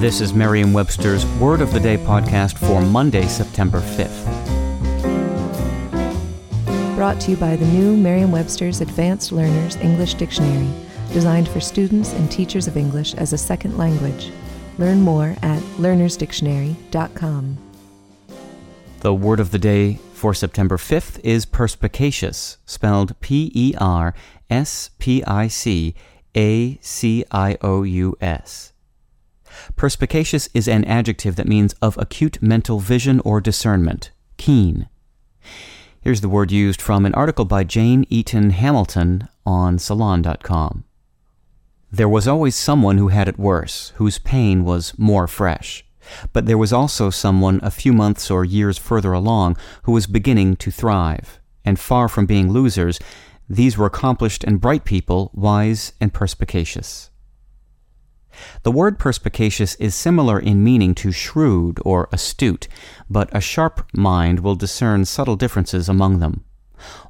This is Merriam-Webster's Word of the Day podcast for Monday, September 5th. Brought to you by the new Merriam-Webster's Advanced Learners English Dictionary, designed for students and teachers of English as a second language. Learn more at learnersdictionary.com. The word of the day for September 5th is perspicacious, spelled P E R S P I C A C I O U S. Perspicacious is an adjective that means of acute mental vision or discernment, keen. Here's the word used from an article by Jane Eaton Hamilton on Salon.com. There was always someone who had it worse, whose pain was more fresh. But there was also someone a few months or years further along who was beginning to thrive. And far from being losers, these were accomplished and bright people, wise and perspicacious. The word perspicacious is similar in meaning to shrewd or astute, but a sharp mind will discern subtle differences among them.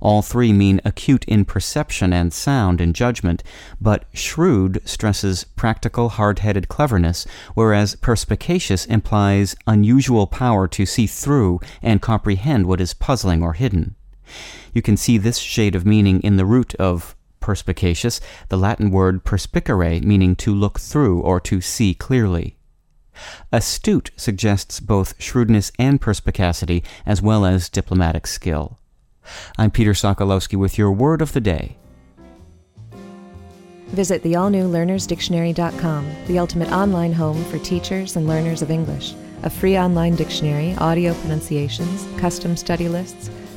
All three mean acute in perception and sound in judgment, but shrewd stresses practical, hard-headed cleverness, whereas perspicacious implies unusual power to see through and comprehend what is puzzling or hidden. You can see this shade of meaning in the root of perspicacious, the Latin word perspicere, meaning to look through or to see clearly. Astute suggests both shrewdness and perspicacity, as well as diplomatic skill. I'm Peter Sokolowski with your word of the day. Visit the all new learnersdictionary.com, the ultimate online home for teachers and learners of English. A free online dictionary, audio pronunciations, custom study lists,